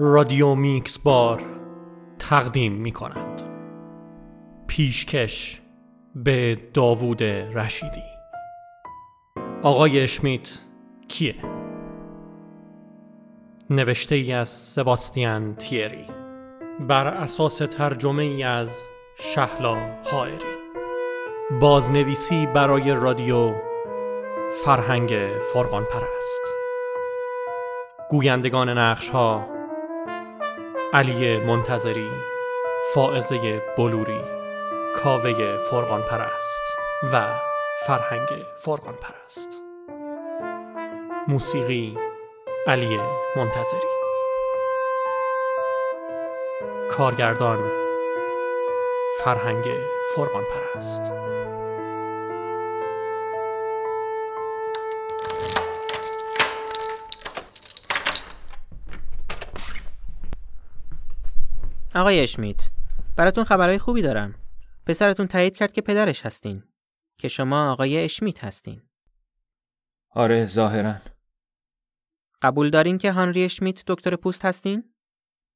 رادیو میکس بار تقدیم می کند پیشکش به داوود رشیدی. آقای اشمیت کیه؟ نوشته ای از سباستیان تیری. بر اساس ترجمه ای از شهلا حائری. بازنویسی برای رادیو فرهنگ فرقان پرست گویندگان نقش ها علی منتظری فائزه بلوری کاوه فرقان پرست و فرهنگ فرقان پرست موسیقی علی منتظری. کارگردان فرهنگ فرقان پرست آقای اشمیت براتون خبرهای خوبی دارم. پسرتون تایید کرد که پدرش هستین که شما آقای اشمیت هستین. آره ظاهرا. قبول دارین که هانری اشمیت دکتر پوست هستین؟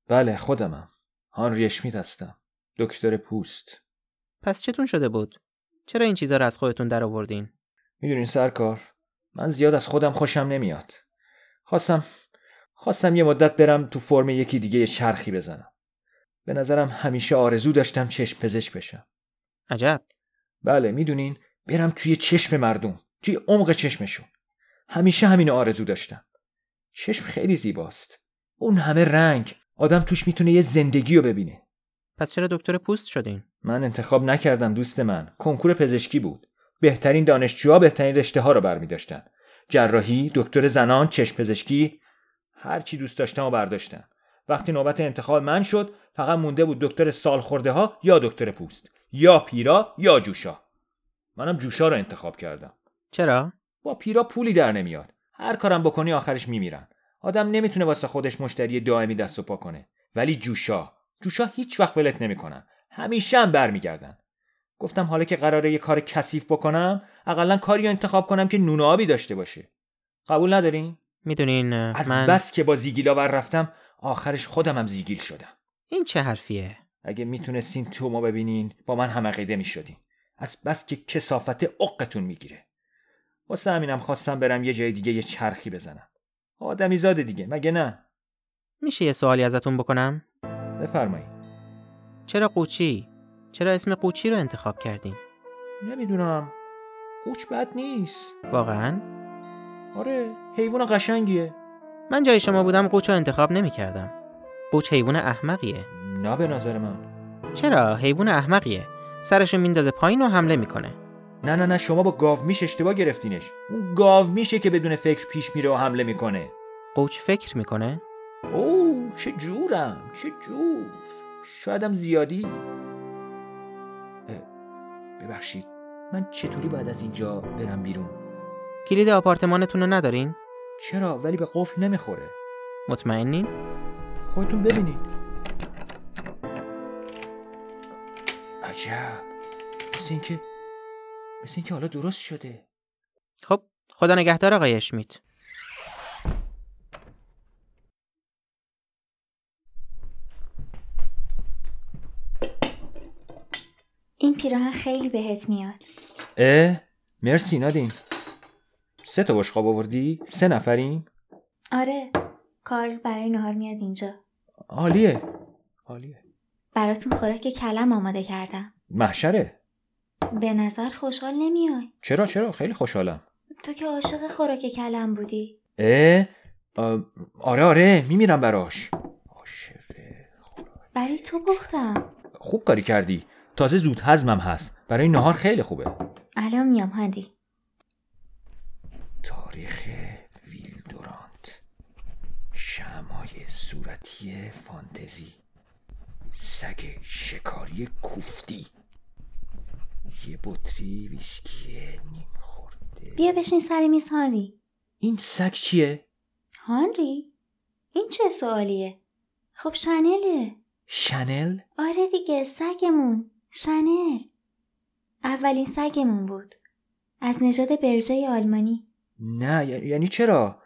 بله خودمم. هانری اشمیت هستم. دکتر پوست. پس چتون شده بود؟ چرا این چیزا رو از خودتون در آوردین؟ می‌دونین سرکار من زیاد از خودم خوشم نمیاد. خواستم خواستم یه مدت برم تو فرم یکی دیگه یه چرخی بزنم. به نظرم همیشه آرزو داشتم چشم پزشک بشم. عجب. بله می‌دونین برم توی چشم مردم توی عمق چشمشون. همیشه همین آرزو داشتم. چشم خیلی زیباست. اون همه رنگ آدم توش می‌تونه یه زندگی رو ببینه. پس چرا دکتر پوست شدین؟ من انتخاب نکردم دوست من. کنکور پزشکی بود. بهترین دانشجوها بهترین رشته ها رو برمی داشتن. جراحی دکتر زنان چشم پزشکی هر چی دوست داشتم و برداشتن وقتی نوبت انتخاب من شد فقط مونده بود دکتر سال خورده ها یا دکتر پوست یا پیرا یا جوشا. منم جوشا رو انتخاب کردم. چرا؟ با پیرا پولی در نمیاد. هر کارم بکنی آخرش میمیرن. آدم نمی‌تونه واسه خودش مشتری دائمی دست و پا کنه. ولی جوشا جوشا هیچ وقت ولت نمی‌کنن. همیشه هم برمیگردن. گفتم حالا که قراره یه کار کثیف بکنم اقلا کاری رو انتخاب کنم که نون آبی داشته باشه. قبول ندارین؟ می‌دونین از من بس که با زیگیلاور رفتم آخرش خودم هم زیگیل شدم. این چه حرفیه؟ اگه می‌تونستین تو ما ببینین با من هم عقیده می‌شدین. از بس که کسافت عقتون می‌گیره. واسه همینم خواستم برم یه جای دیگه یه چرخی بزنم. آدمی زاده دیگه مگه نه؟ میشه یه سوالی ازتون بکنم؟ بفرمایید. چرا قوچی؟ چرا اسم قوچی رو انتخاب کردین؟ نمی‌دونم. قوچ بد نیست. واقعا؟ آره حیوان قشنگیه. من جای شما بودم قوچ رو انتخاب نمی‌کردم. قوچ حیوان احمقیه. نه به نظر من. چرا؟ حیوان احمقیه. سرشو میندازه پایین و حمله می‌کنه. نه نه نه شما با گاو میش اشتباه گرفتینش. اون گاو میشه که بدون فکر پیش میره و حمله می‌کنه. قوچ فکر می‌کنه؟ اوه چه جورم چه جور. شایدم زیادی. ببخشید. من چطوری باید از اینجا برم بیرون؟ کلید آپارتمانتون رو ندارین؟ چرا؟ ولی به قفل نمی‌خوره. مطمئنین؟ خودتون ببینید. عجب. مثل اینکه مثل اینکه حالا درست شده. خب خدا نگهدار آقای اشمیت. این پیراهن خیلی بهت میاد. اه مرسی نادین. سه تا بشقاب آوردی؟ سه نفریم؟ آره کارل برای نهار میاد اینجا. عالیه. عالیه. براتون خوراک کلم آماده کردم. محشره. به نظر خوشحال نمیای. چرا چرا؟ خیلی خوشحالم. تو که عاشق خوراک کلم بودی. اه آره آره میمیرم براش. عاشق خوراک. برای تو پختم خوب کاری کردی. تازه زود هضمم هست. برای نهار خیلی خوبه. الان میام هندی تاریخ ویلدورانت. شمای صورتی فانتزی. سگ شکاری کوفتی. یه بطری ویسکی نیم خورده بیا بشین سر میز هانری. این سگ چیه؟ هانری؟ این چه سوالیه؟ خب شنله شنل؟ آره دیگه سگمون. شنل اولین سگمون بود. از نژاد برژه آلمانی. نه یعنی چرا؟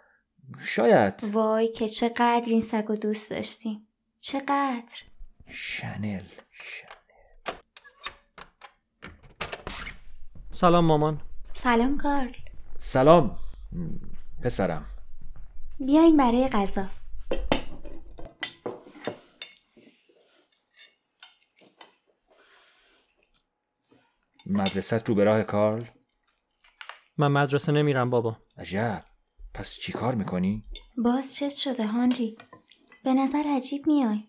شاید. وای که چقدر این سگ و دوست داشتیم چقدر؟ شنل شنل. سلام مامان. سلام کارل. سلام پسرم. بیاین برای غذا. مدرست رو به راه کارل؟ من مدرسه نمیرم بابا. عجب. پس چی کار می‌کنی؟ باز چه شده هانری. به نظر عجیب میای.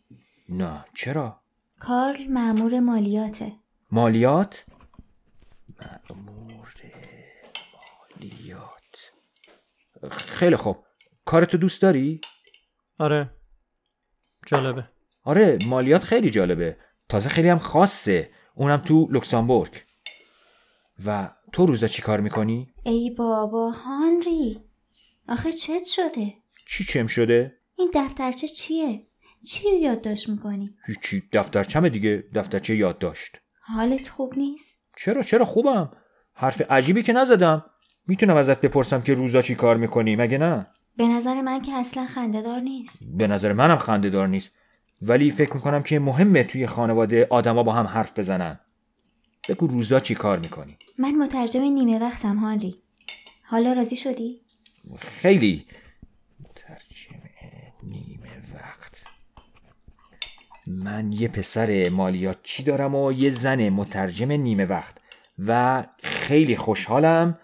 نه چرا؟ کارل مأمور مالیاته. مالیات؟ مأمور مالیات. خیلی خوب. کارتو دوست داری؟ آره. جالبه. آره مالیات خیلی جالبه. تازه خیلی هم خاصه. اونم تو لوکسامبورگ. و تو روزا چی کار می‌کنی؟ ای بابا هانری. آخه چت شده؟ چی چم شده؟ این دفترچه چیه؟ چی رو یادداشت می‌کنی؟ هیچی دفترچمه دیگه. دفترچه یادداشت. حالت خوب نیست؟ چرا چرا خوبم؟ حرف عجیبی که نزدم. می‌تونم ازت بپرسم که روزا چی کار می‌کنی مگه نه؟ به نظر من که اصلا خندهدار نیست. به نظر منم خنده دار نیست. ولی فکر می‌کنم که مهمه توی خانواده آدما با هم حرف بزنن. بگو روزا چی کار می‌کنی؟ من مترجم نیمه وقتم هانری. حالا راضی شدی؟ خیلی. ترجمه نیمه وقت. من یه پسر مالیات چی دارم و یه زن مترجم نیمه وقت. و خیلی خوشحالم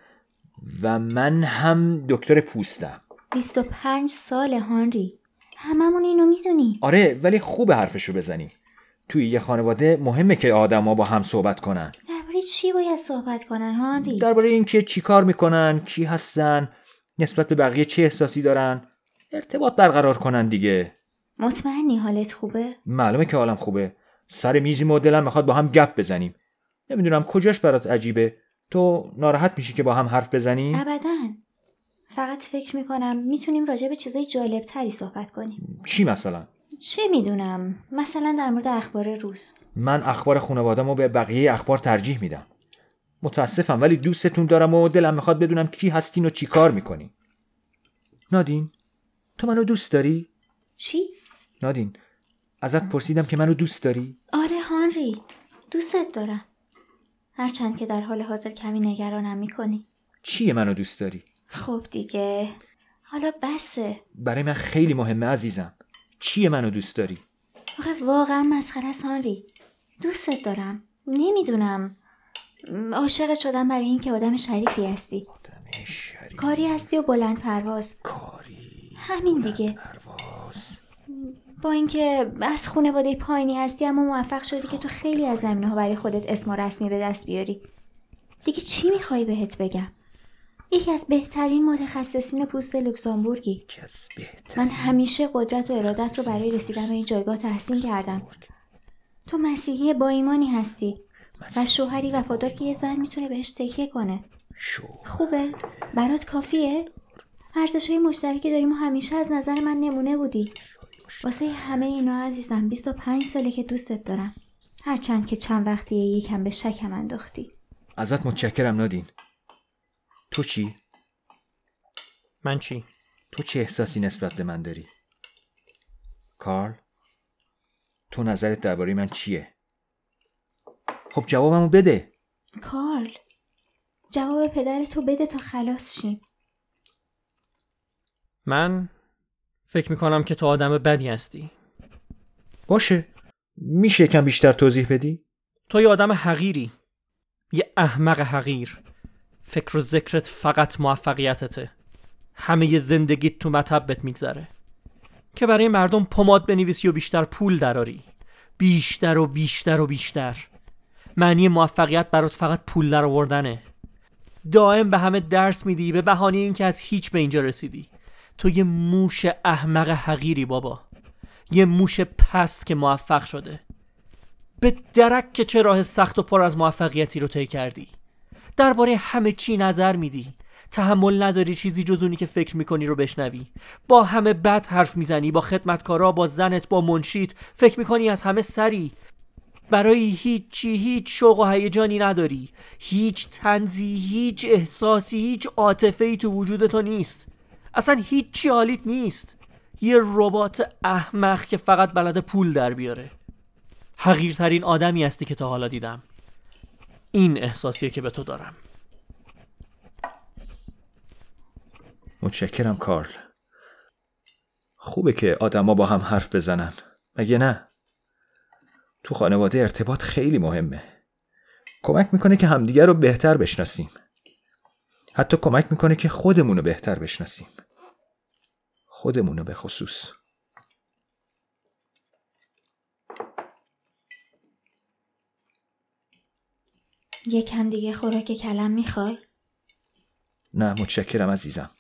و من هم دکتر پوستم. 25 سال هانری. هممون اینو می‌دونی آره ولی خوب حرفشو بزنی توی یه خانواده مهمه که آدما با هم صحبت کنن. درباره چی باید صحبت کنن هانری درباره اینکه چی کار می‌کنن کی هستن نسبت به بقیه چه احساسی دارن ارتباط برقرار کنن دیگه. مطمئنی حالت خوبه؟ معلومه که حالم خوبه. سر میزی و دلم می‌خواد با هم گپ بزنیم. نمی‌دونم کجاش برات عجیبه. تو ناراحت میشی که با هم حرف بزنیم؟ ابدا. فقط فکر می‌کنم می‌تونیم راجع به چیزای جالب تری صحبت کنیم. چی مثلا؟ چه می‌دونم مثلا در مورد اخبار روز من اخبار خانواده‌مو به بقیه اخبار ترجیح میدم متاسفم ولی دوستتون دارم و دلم می‌خواد بدونم کی هستین و چی کار می‌کنین نادین تو منو دوست داری؟ چی؟ نادین ازت پرسیدم که منو دوست داری؟ آره هانری دوستت دارم هرچند که در حال حاضر کمی نگرانم می‌کنی چیه منو دوست داری؟ خب دیگه حالا بسه برای من خیلی مهمه عزیزم چیه منو دوست داری؟ آخه واقعا مسخره است هانری دوستت دارم. نمی‌دونم. عاشق شدم برای اینکه آدم شریفی هستی. آدم شریف کاری هستی و بلند پرواز. کاری. همین دیگه. پرواز. با اینکه از خانواده پایینی هستی اما موفق شدی که تو خیلی از زمینه ها برای خودت اسم و رسمی به دست بیاری. دیگه چی می‌خوای بهت بگم؟ یکی از بهترین متخصصین پوست لوکزامبورگی. من همیشه قدرت و ارادت رو برای رسیدن به این جایگاه تحسین کردم. تو مسیحی با ایمانی هستی و شوهری وفادار که یه زن می‌تونه بهش تکیه کنه. خوبه؟ برات کافیه؟ ارزش های مشترکی داریم و همیشه از نظر من نمونه بودی. واسه همه اینا عزیزم 25 ساله که دوستت دارم. هرچند که چند وقتی یکم به شکم انداختی. ازت متشکرم نادین. تو چی؟ من چی؟ تو چه احساسی نسبت به من داری؟ کارل تو نظرت درباره من چیه؟ خب جوابمو بده کارل جواب پدر تو بده تا خلاص شیم من فکر می‌کنم که تو آدم بدی هستی باشه میشه کم بیشتر توضیح بدی؟ تو یه آدم حقیری یه احمق حقیر فکر و ذکرت فقط موفقیتته. همه زندگیت تو مطبت میگذره. که برای مردم پماد بنویسی و بیشتر پول دراری بیشتر و بیشتر و بیشتر. معنی موفقیت برات فقط پول در آوردنه دائم به همه درس میدی به بهانه اینکه از هیچ به اینجا رسیدی. تو یه موش احمق حقیری بابا. یه موش پست که موفق شده. به درک که چه راه سخت و پر از موفقیتی رو طی کردی. درباره همه چی نظر میدی. تحمل نداری چیزی جز اونی که فکر می‌کنی رو بشنوی. با همه بد حرف می‌زنی با خدمتکارا با زنت با منشیت فکر می‌کنی از همه سری. برای هیچ چی هیچ شوق و هیجانی نداری. هیچ تنزی هیچ احساسی هیچ عاطفه تو وجود تو نیست. اصلا هیچی حالیت نیست. یه ربات احمق که فقط بلد پول در بیاره. حقیرترین آدمی هستی که تا حالا دیدم. این احساسیه که به تو دارم. متشکرم کارل. خوبه که آدما با هم حرف بزنن. مگه نه؟ تو خانواده ارتباط خیلی مهمه. کمک می‌کنه که همدیگر رو بهتر بشناسیم. حتی کمک می‌کنه که خودمون رو بهتر بشناسیم. خودمون رو به خصوص. یکم دیگه خوراک کلم می‌خوای؟ نه متشکرم عزیزم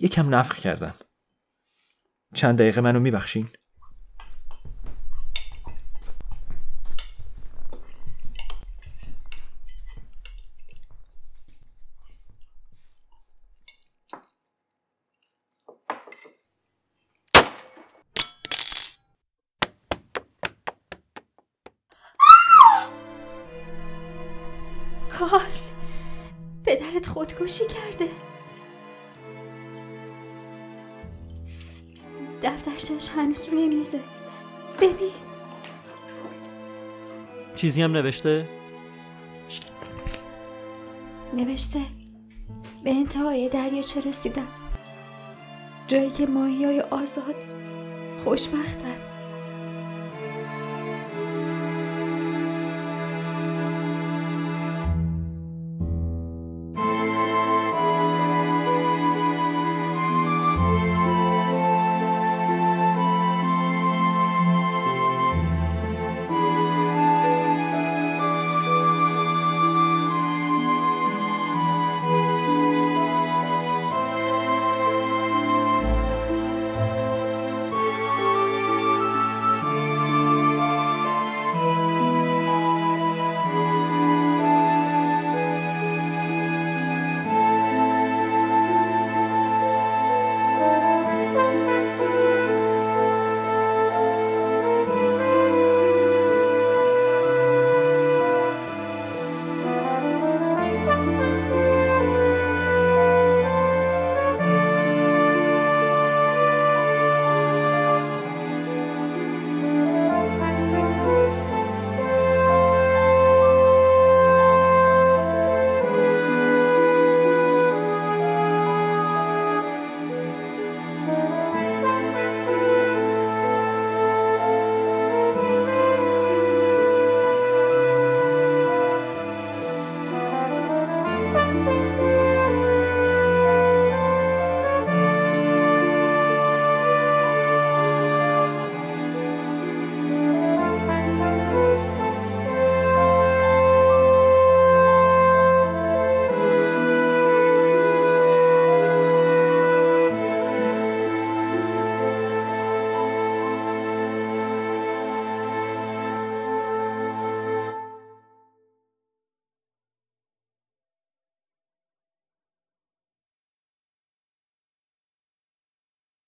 یکم نفخ کردم چند دقیقه منو میبخشین؟ کارل پدرت خودکشی کرده. دفترچش هنوز روی میزه. ببین. چیزی هم نوشته؟ نوشته. به انتهای دریاچه رسیدم. جایی که ماهی های آزاد خوشبختن.